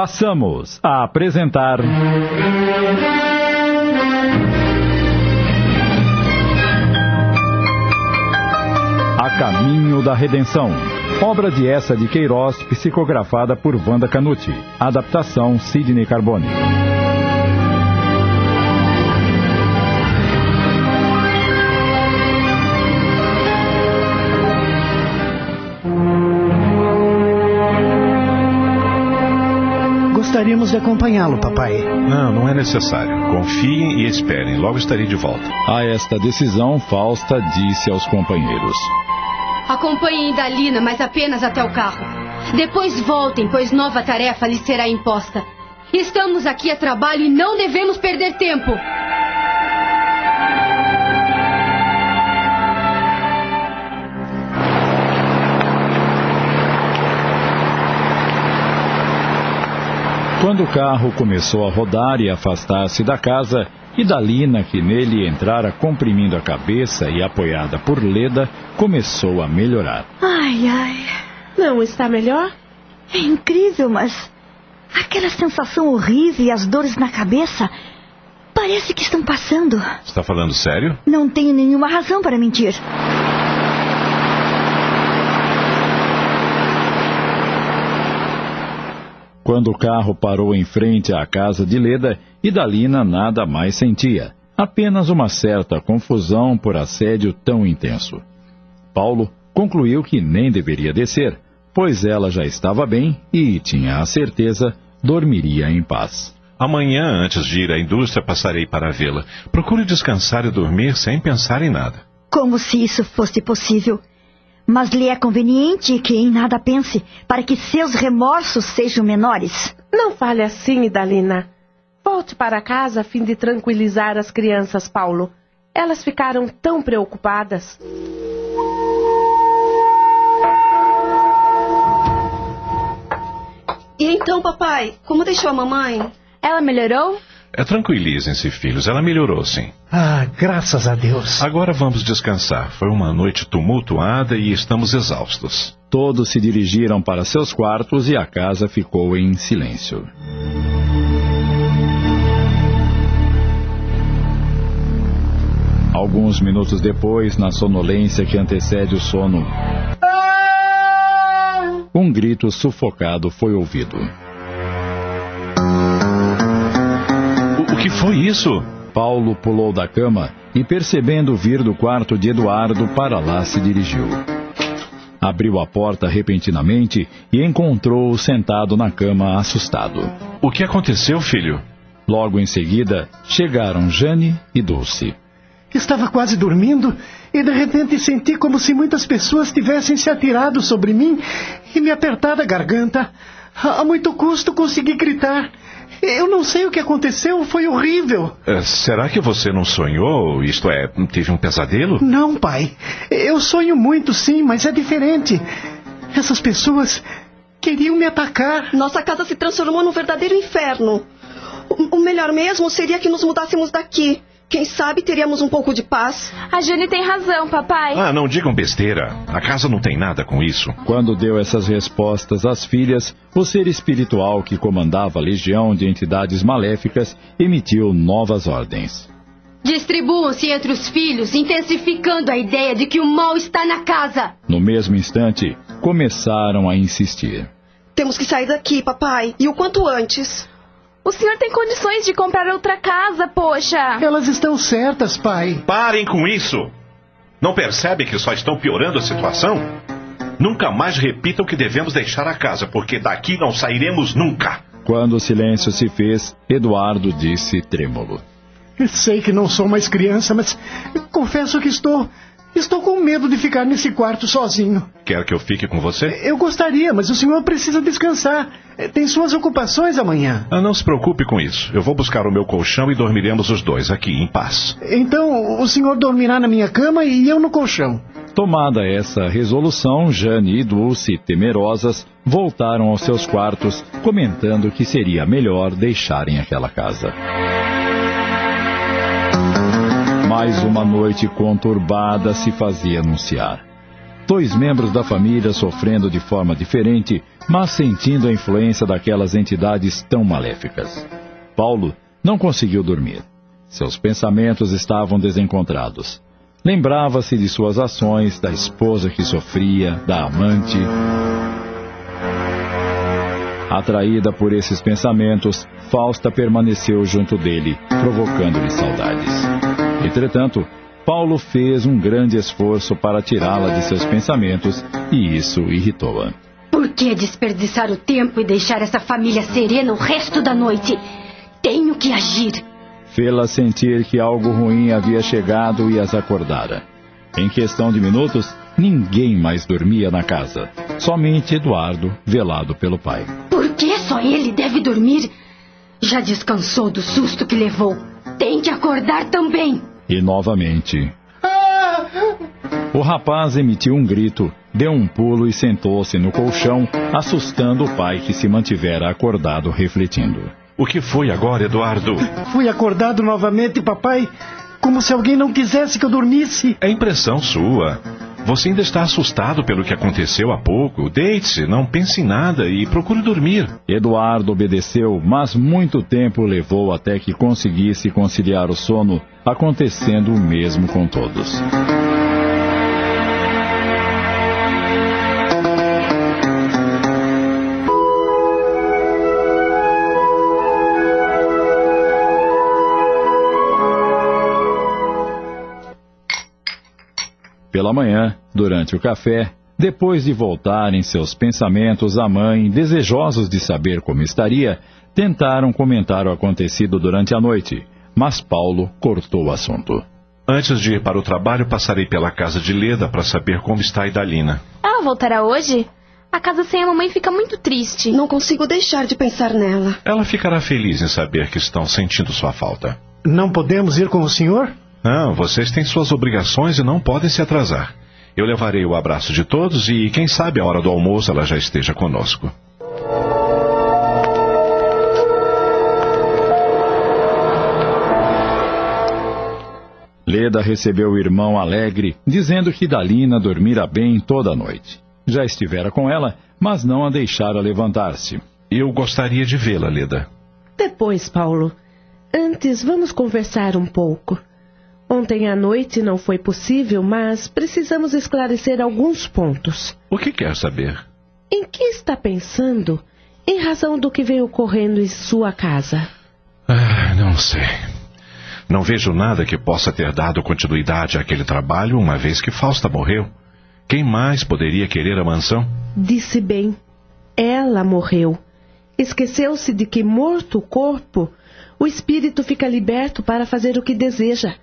passamos a apresentar. A Caminho da Redenção. Obra de essa de Queiroz, psicografada por Wanda Canuti. Adaptação Sidney Carbone. Gostaríamos de acompanhá-lo, papai. Não, não é necessário. Confiem e esperem. Logo estarei de volta. A esta decisão, Fausta disse aos companheiros: Acompanhem Dalina, mas apenas até o carro. Depois voltem, pois nova tarefa lhes será imposta. Estamos aqui a trabalho e não devemos perder tempo. Quando o carro começou a rodar e afastar-se da casa, e Dalina, que nele entrara comprimindo a cabeça e apoiada por Leda, começou a melhorar. Ai, ai. Não está melhor? É incrível, mas aquela sensação horrível e as dores na cabeça parece que estão passando. Está falando sério? Não tenho nenhuma razão para mentir. Quando o carro parou em frente à casa de Leda, Idalina nada mais sentia, apenas uma certa confusão por assédio tão intenso. Paulo concluiu que nem deveria descer, pois ela já estava bem e, tinha a certeza, dormiria em paz. Amanhã, antes de ir à indústria, passarei para vê-la. Procure descansar e dormir sem pensar em nada. Como se isso fosse possível. Mas lhe é conveniente que em nada pense, para que seus remorsos sejam menores. Não fale assim, Idalina. Volte para casa a fim de tranquilizar as crianças, Paulo. Elas ficaram tão preocupadas. E então, papai, como deixou a mamãe? Ela melhorou? É, tranquilizem-se, filhos. Ela melhorou, sim. Ah, graças a Deus. Agora vamos descansar. Foi uma noite tumultuada e estamos exaustos. Todos se dirigiram para seus quartos e a casa ficou em silêncio. Alguns minutos depois, na sonolência que antecede o sono, um grito sufocado foi ouvido. Que foi isso? Paulo pulou da cama e, percebendo vir do quarto de Eduardo, para lá se dirigiu. Abriu a porta repentinamente e encontrou-o sentado na cama, assustado. O que aconteceu, filho? Logo em seguida, chegaram Jane e Dulce. Estava quase dormindo e de repente senti como se muitas pessoas tivessem se atirado sobre mim e me apertado a garganta. A muito custo consegui gritar. Eu não sei o que aconteceu, foi horrível. É, será que você não sonhou? Isto é, teve um pesadelo? Não, pai. Eu sonho muito, sim, mas é diferente. Essas pessoas queriam me atacar. Nossa casa se transformou num verdadeiro inferno. O, o melhor mesmo seria que nos mudássemos daqui. Quem sabe teríamos um pouco de paz. A Jane tem razão, papai. Ah, não digam besteira. A casa não tem nada com isso. Quando deu essas respostas às filhas, o ser espiritual que comandava a legião de entidades maléficas emitiu novas ordens. Distribuam-se entre os filhos, intensificando a ideia de que o mal está na casa. No mesmo instante, começaram a insistir. Temos que sair daqui, papai, e o quanto antes. O senhor tem condições de comprar outra casa, poxa. Elas estão certas, pai. Parem com isso! Não percebem que só estão piorando a situação? Nunca mais repitam que devemos deixar a casa, porque daqui não sairemos nunca. Quando o silêncio se fez, Eduardo disse trêmulo. Eu sei que não sou mais criança, mas confesso que estou. Estou com medo de ficar nesse quarto sozinho. Quer que eu fique com você? Eu gostaria, mas o senhor precisa descansar. Tem suas ocupações amanhã. Ah, não se preocupe com isso. Eu vou buscar o meu colchão e dormiremos os dois aqui, em paz. Então o senhor dormirá na minha cama e eu no colchão. Tomada essa resolução, Jane e Dulce, temerosas, voltaram aos seus quartos, comentando que seria melhor deixarem aquela casa. Mais uma noite conturbada se fazia anunciar. dois membros da família sofrendo de forma diferente, mas sentindo a influência daquelas entidades tão maléficas. Paulo não conseguiu dormir. Seus pensamentos estavam desencontrados. Lembrava-se de suas ações, da esposa que sofria, da amante. Atraída por esses pensamentos, Fausta permaneceu junto dele, provocando-lhe saudades. Entretanto, Paulo fez um grande esforço para tirá-la de seus pensamentos e isso irritou-a. Por que desperdiçar o tempo e deixar essa família serena o resto da noite? Tenho que agir. Fê-la sentir que algo ruim havia chegado e as acordara. Em questão de minutos, ninguém mais dormia na casa. Somente Eduardo, velado pelo pai. Por que só ele deve dormir? Já descansou do susto que levou. Tem que acordar também. E novamente. O rapaz emitiu um grito, deu um pulo e sentou-se no colchão, assustando o pai que se mantivera acordado refletindo. O que foi agora, Eduardo? Fui acordado novamente, papai, como se alguém não quisesse que eu dormisse. É impressão sua. Você ainda está assustado pelo que aconteceu há pouco. Deite-se, não pense em nada e procure dormir. Eduardo obedeceu, mas muito tempo levou até que conseguisse conciliar o sono, acontecendo o mesmo com todos. Pela manhã, durante o café, depois de voltarem seus pensamentos à mãe, desejosos de saber como estaria, tentaram comentar o acontecido durante a noite, mas Paulo cortou o assunto. Antes de ir para o trabalho, passarei pela casa de Leda para saber como está a Idalina. Ela voltará hoje? A casa sem a mamãe fica muito triste. Não consigo deixar de pensar nela. Ela ficará feliz em saber que estão sentindo sua falta. Não podemos ir com o senhor? Não, vocês têm suas obrigações e não podem se atrasar. Eu levarei o abraço de todos e, quem sabe, a hora do almoço ela já esteja conosco. Leda recebeu o irmão alegre, dizendo que Dalina dormira bem toda a noite. Já estivera com ela, mas não a deixara levantar-se. Eu gostaria de vê-la, Leda. Depois, Paulo. Antes, vamos conversar um pouco. Ontem à noite não foi possível, mas precisamos esclarecer alguns pontos. O que quer saber? Em que está pensando em razão do que vem ocorrendo em sua casa? Ah, não sei. Não vejo nada que possa ter dado continuidade àquele trabalho uma vez que Fausta morreu. Quem mais poderia querer a mansão? Disse bem. Ela morreu. Esqueceu-se de que, morto o corpo, o espírito fica liberto para fazer o que deseja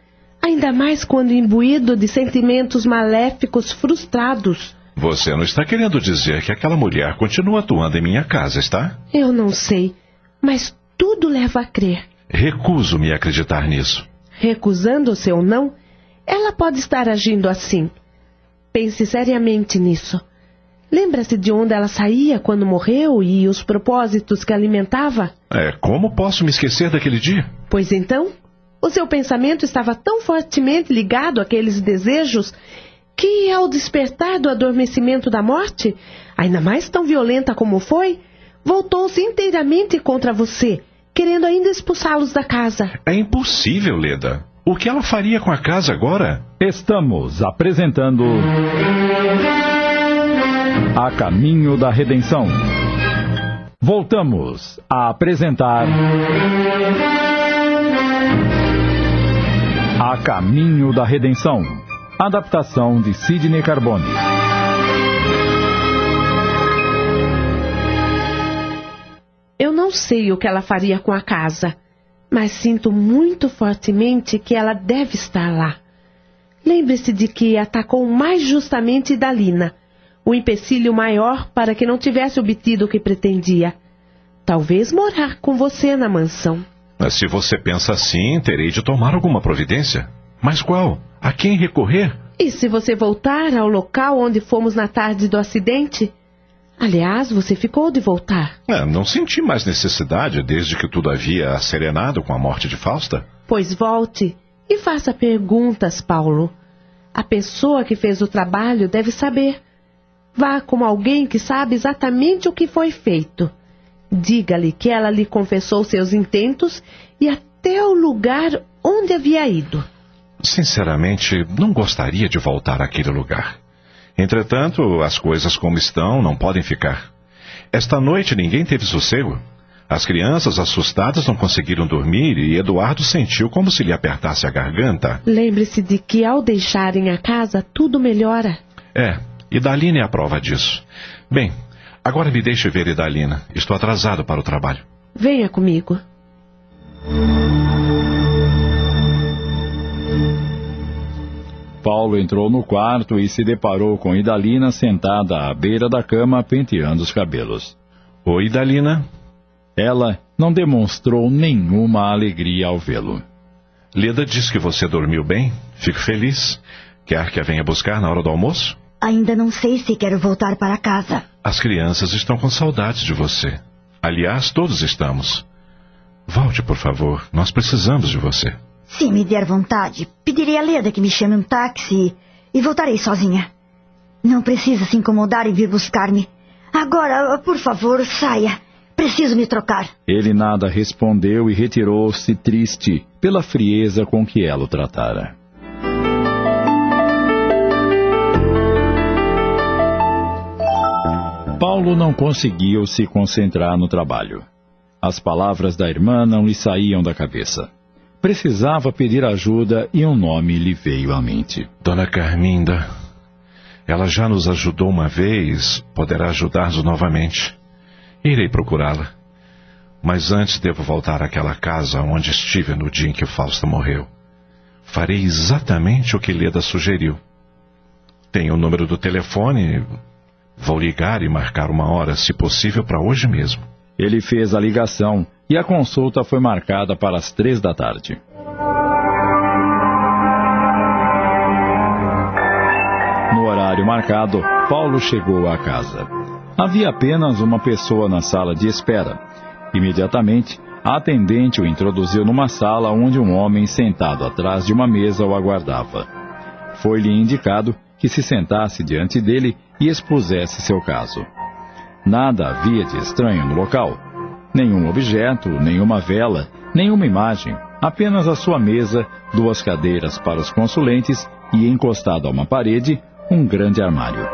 ainda mais quando imbuído de sentimentos maléficos frustrados. Você não está querendo dizer que aquela mulher continua atuando em minha casa, está? Eu não sei, mas tudo leva a crer. Recuso-me a acreditar nisso. Recusando-se ou não, ela pode estar agindo assim. Pense seriamente nisso. Lembra-se de onde ela saía quando morreu e os propósitos que alimentava? É, como posso me esquecer daquele dia? Pois então, o seu pensamento estava tão fortemente ligado àqueles desejos que, ao despertar do adormecimento da morte, ainda mais tão violenta como foi, voltou-se inteiramente contra você, querendo ainda expulsá-los da casa. É impossível, Leda. O que ela faria com a casa agora? Estamos apresentando. A Caminho da Redenção. Voltamos a apresentar. A Caminho da Redenção. Adaptação de Sidney Carbone. Eu não sei o que ela faria com a casa, mas sinto muito fortemente que ela deve estar lá. Lembre-se de que atacou mais justamente Dalina, o empecilho maior para que não tivesse obtido o que pretendia. Talvez morar com você na mansão. Mas se você pensa assim, terei de tomar alguma providência. Mas qual? A quem recorrer? E se você voltar ao local onde fomos na tarde do acidente? Aliás, você ficou de voltar. É, não senti mais necessidade desde que tudo havia serenado com a morte de Fausta. Pois volte e faça perguntas, Paulo. A pessoa que fez o trabalho deve saber. Vá como alguém que sabe exatamente o que foi feito. Diga-lhe que ela lhe confessou seus intentos e até o lugar onde havia ido. Sinceramente, não gostaria de voltar àquele lugar. Entretanto, as coisas como estão não podem ficar. Esta noite ninguém teve sossego. As crianças assustadas não conseguiram dormir e Eduardo sentiu como se lhe apertasse a garganta. Lembre-se de que ao deixarem a casa tudo melhora. É, Idalina é a prova disso. Bem, agora me deixe ver Idalina. Estou atrasado para o trabalho. Venha comigo. Paulo entrou no quarto e se deparou com Idalina sentada à beira da cama penteando os cabelos. Oi, Idalina. Ela não demonstrou nenhuma alegria ao vê-lo. Leda diz que você dormiu bem. Fico feliz. Quer que a venha buscar na hora do almoço? Ainda não sei se quero voltar para casa. As crianças estão com saudades de você. Aliás, todos estamos. Volte, por favor. Nós precisamos de você. Se me der vontade, pedirei a Leda que me chame um táxi e voltarei sozinha. Não precisa se incomodar em vir buscar-me. Agora, por favor, saia. Preciso me trocar. Ele nada respondeu e retirou-se triste pela frieza com que ela o tratara. Paulo não conseguiu se concentrar no trabalho. As palavras da irmã não lhe saíam da cabeça. Precisava pedir ajuda e um nome lhe veio à mente. Dona Carminda. Ela já nos ajudou uma vez, poderá ajudar-nos novamente. Irei procurá-la. Mas antes devo voltar àquela casa onde estive no dia em que Fausta morreu. Farei exatamente o que Leda sugeriu. Tenho o número do telefone. Vou ligar e marcar uma hora, se possível, para hoje mesmo. Ele fez a ligação e a consulta foi marcada para as três da tarde. No horário marcado, Paulo chegou à casa. Havia apenas uma pessoa na sala de espera. Imediatamente, a atendente o introduziu numa sala onde um homem sentado atrás de uma mesa o aguardava. Foi-lhe indicado que se sentasse diante dele e expusesse seu caso. Nada havia de estranho no local. Nenhum objeto, nenhuma vela, nenhuma imagem, apenas a sua mesa, duas cadeiras para os consulentes e, encostado a uma parede, um grande armário.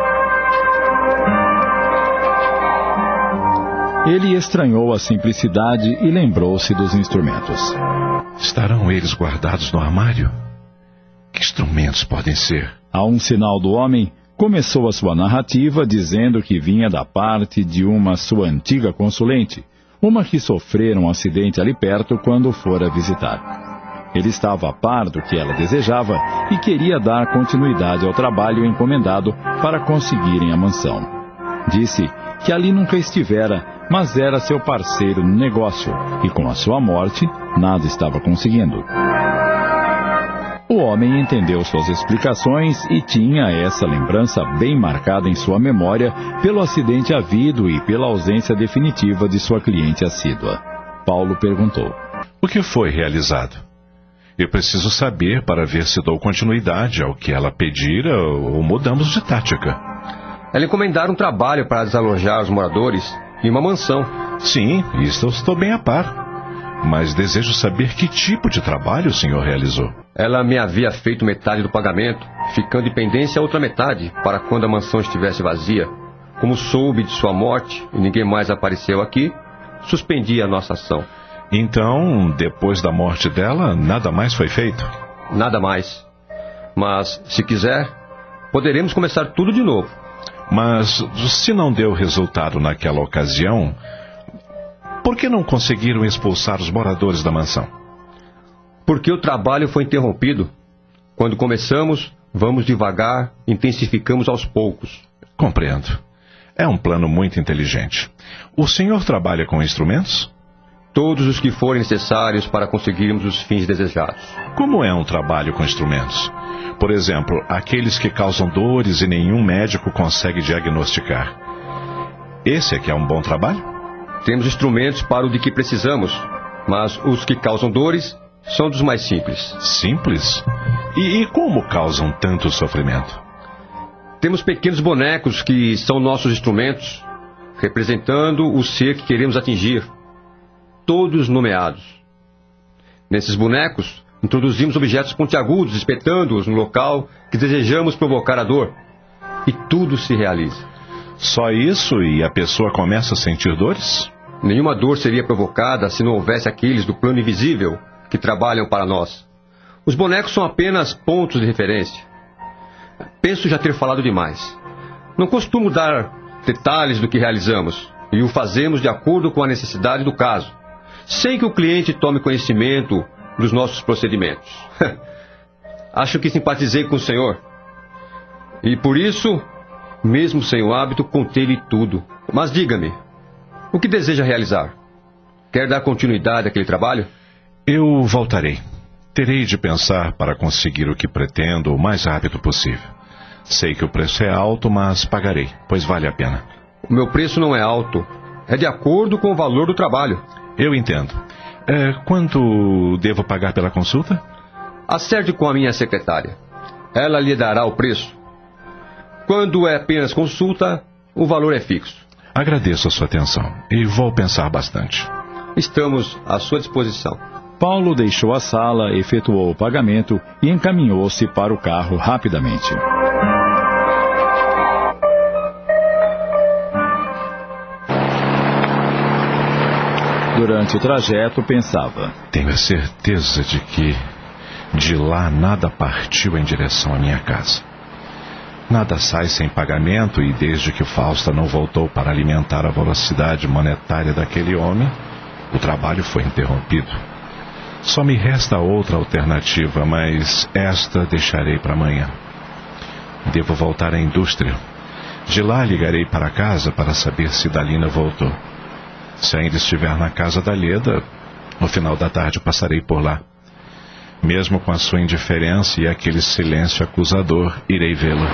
Ele estranhou a simplicidade e lembrou-se dos instrumentos. Estarão eles guardados no armário? Que instrumentos podem ser? A um sinal do homem, começou a sua narrativa dizendo que vinha da parte de uma sua antiga consulente, uma que sofrera um acidente ali perto quando fora visitar. Ele estava a par do que ela desejava e queria dar continuidade ao trabalho encomendado para conseguirem a mansão. Disse que ali nunca estivera, mas era seu parceiro no negócio e com a sua morte nada estava conseguindo. O homem entendeu suas explicações e tinha essa lembrança bem marcada em sua memória pelo acidente havido e pela ausência definitiva de sua cliente assídua. Paulo perguntou: O que foi realizado? Eu preciso saber para ver se dou continuidade ao que ela pedira ou mudamos de tática. Ela encomendaram um trabalho para desalojar os moradores em uma mansão. Sim, isso eu estou bem a par. Mas desejo saber que tipo de trabalho o senhor realizou. Ela me havia feito metade do pagamento, ficando em pendência a outra metade, para quando a mansão estivesse vazia. Como soube de sua morte e ninguém mais apareceu aqui, suspendi a nossa ação. Então, depois da morte dela, nada mais foi feito? Nada mais. Mas, se quiser, poderemos começar tudo de novo. Mas, se não deu resultado naquela ocasião, por que não conseguiram expulsar os moradores da mansão? Porque o trabalho foi interrompido. Quando começamos, vamos devagar, intensificamos aos poucos. Compreendo. É um plano muito inteligente. O senhor trabalha com instrumentos? Todos os que forem necessários para conseguirmos os fins desejados. Como é um trabalho com instrumentos? Por exemplo, aqueles que causam dores e nenhum médico consegue diagnosticar. Esse é que é um bom trabalho? Temos instrumentos para o de que precisamos, mas os que causam dores são dos mais simples. Simples? E, e como causam tanto sofrimento? Temos pequenos bonecos que são nossos instrumentos, representando o ser que queremos atingir, todos nomeados. Nesses bonecos, introduzimos objetos pontiagudos, espetando-os no local que desejamos provocar a dor, e tudo se realiza. Só isso e a pessoa começa a sentir dores? Nenhuma dor seria provocada se não houvesse aqueles do plano invisível que trabalham para nós. Os bonecos são apenas pontos de referência. Penso já ter falado demais. Não costumo dar detalhes do que realizamos e o fazemos de acordo com a necessidade do caso, sem que o cliente tome conhecimento dos nossos procedimentos. Acho que simpatizei com o senhor. E por isso, mesmo sem o hábito, contei-lhe tudo. Mas diga-me, o que deseja realizar? Quer dar continuidade àquele trabalho? Eu voltarei. Terei de pensar para conseguir o que pretendo o mais rápido possível. Sei que o preço é alto, mas pagarei, pois vale a pena. O meu preço não é alto. É de acordo com o valor do trabalho. Eu entendo. É, quanto devo pagar pela consulta? Acerte com a minha secretária. Ela lhe dará o preço. Quando é apenas consulta, o valor é fixo. Agradeço a sua atenção e vou pensar bastante. Estamos à sua disposição. Paulo deixou a sala, efetuou o pagamento e encaminhou-se para o carro rapidamente. Durante o trajeto, pensava: Tenho a certeza de que de lá nada partiu em direção à minha casa. Nada sai sem pagamento e desde que Fausta não voltou para alimentar a velocidade monetária daquele homem, o trabalho foi interrompido. Só me resta outra alternativa, mas esta deixarei para amanhã. Devo voltar à indústria. De lá ligarei para casa para saber se Dalina voltou. Se ainda estiver na casa da Leda, no final da tarde passarei por lá. Mesmo com a sua indiferença e aquele silêncio acusador, irei vê-la.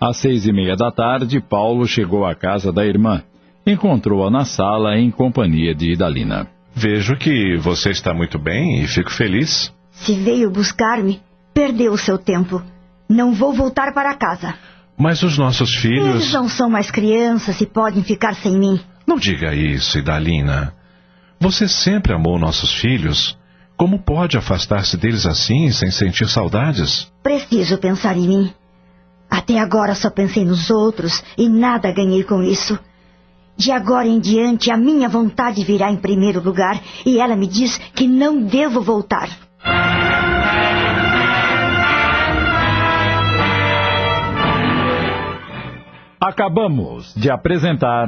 Às seis e meia da tarde, Paulo chegou à casa da irmã. Encontrou-a na sala em companhia de Idalina. Vejo que você está muito bem e fico feliz. Se veio buscar-me, perdeu o seu tempo. Não vou voltar para casa. Mas os nossos filhos. Eles não são mais crianças e podem ficar sem mim. Não diga isso, Idalina. Você sempre amou nossos filhos. Como pode afastar-se deles assim, sem sentir saudades? Preciso pensar em mim. Até agora só pensei nos outros e nada ganhei com isso. De agora em diante, a minha vontade virá em primeiro lugar e ela me diz que não devo voltar. Acabamos de apresentar.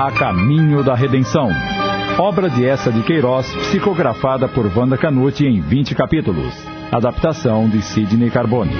A Caminho da Redenção. Obra de essa de Queiroz, psicografada por Wanda Canuti em 20 capítulos. Adaptação de Sidney Carbone.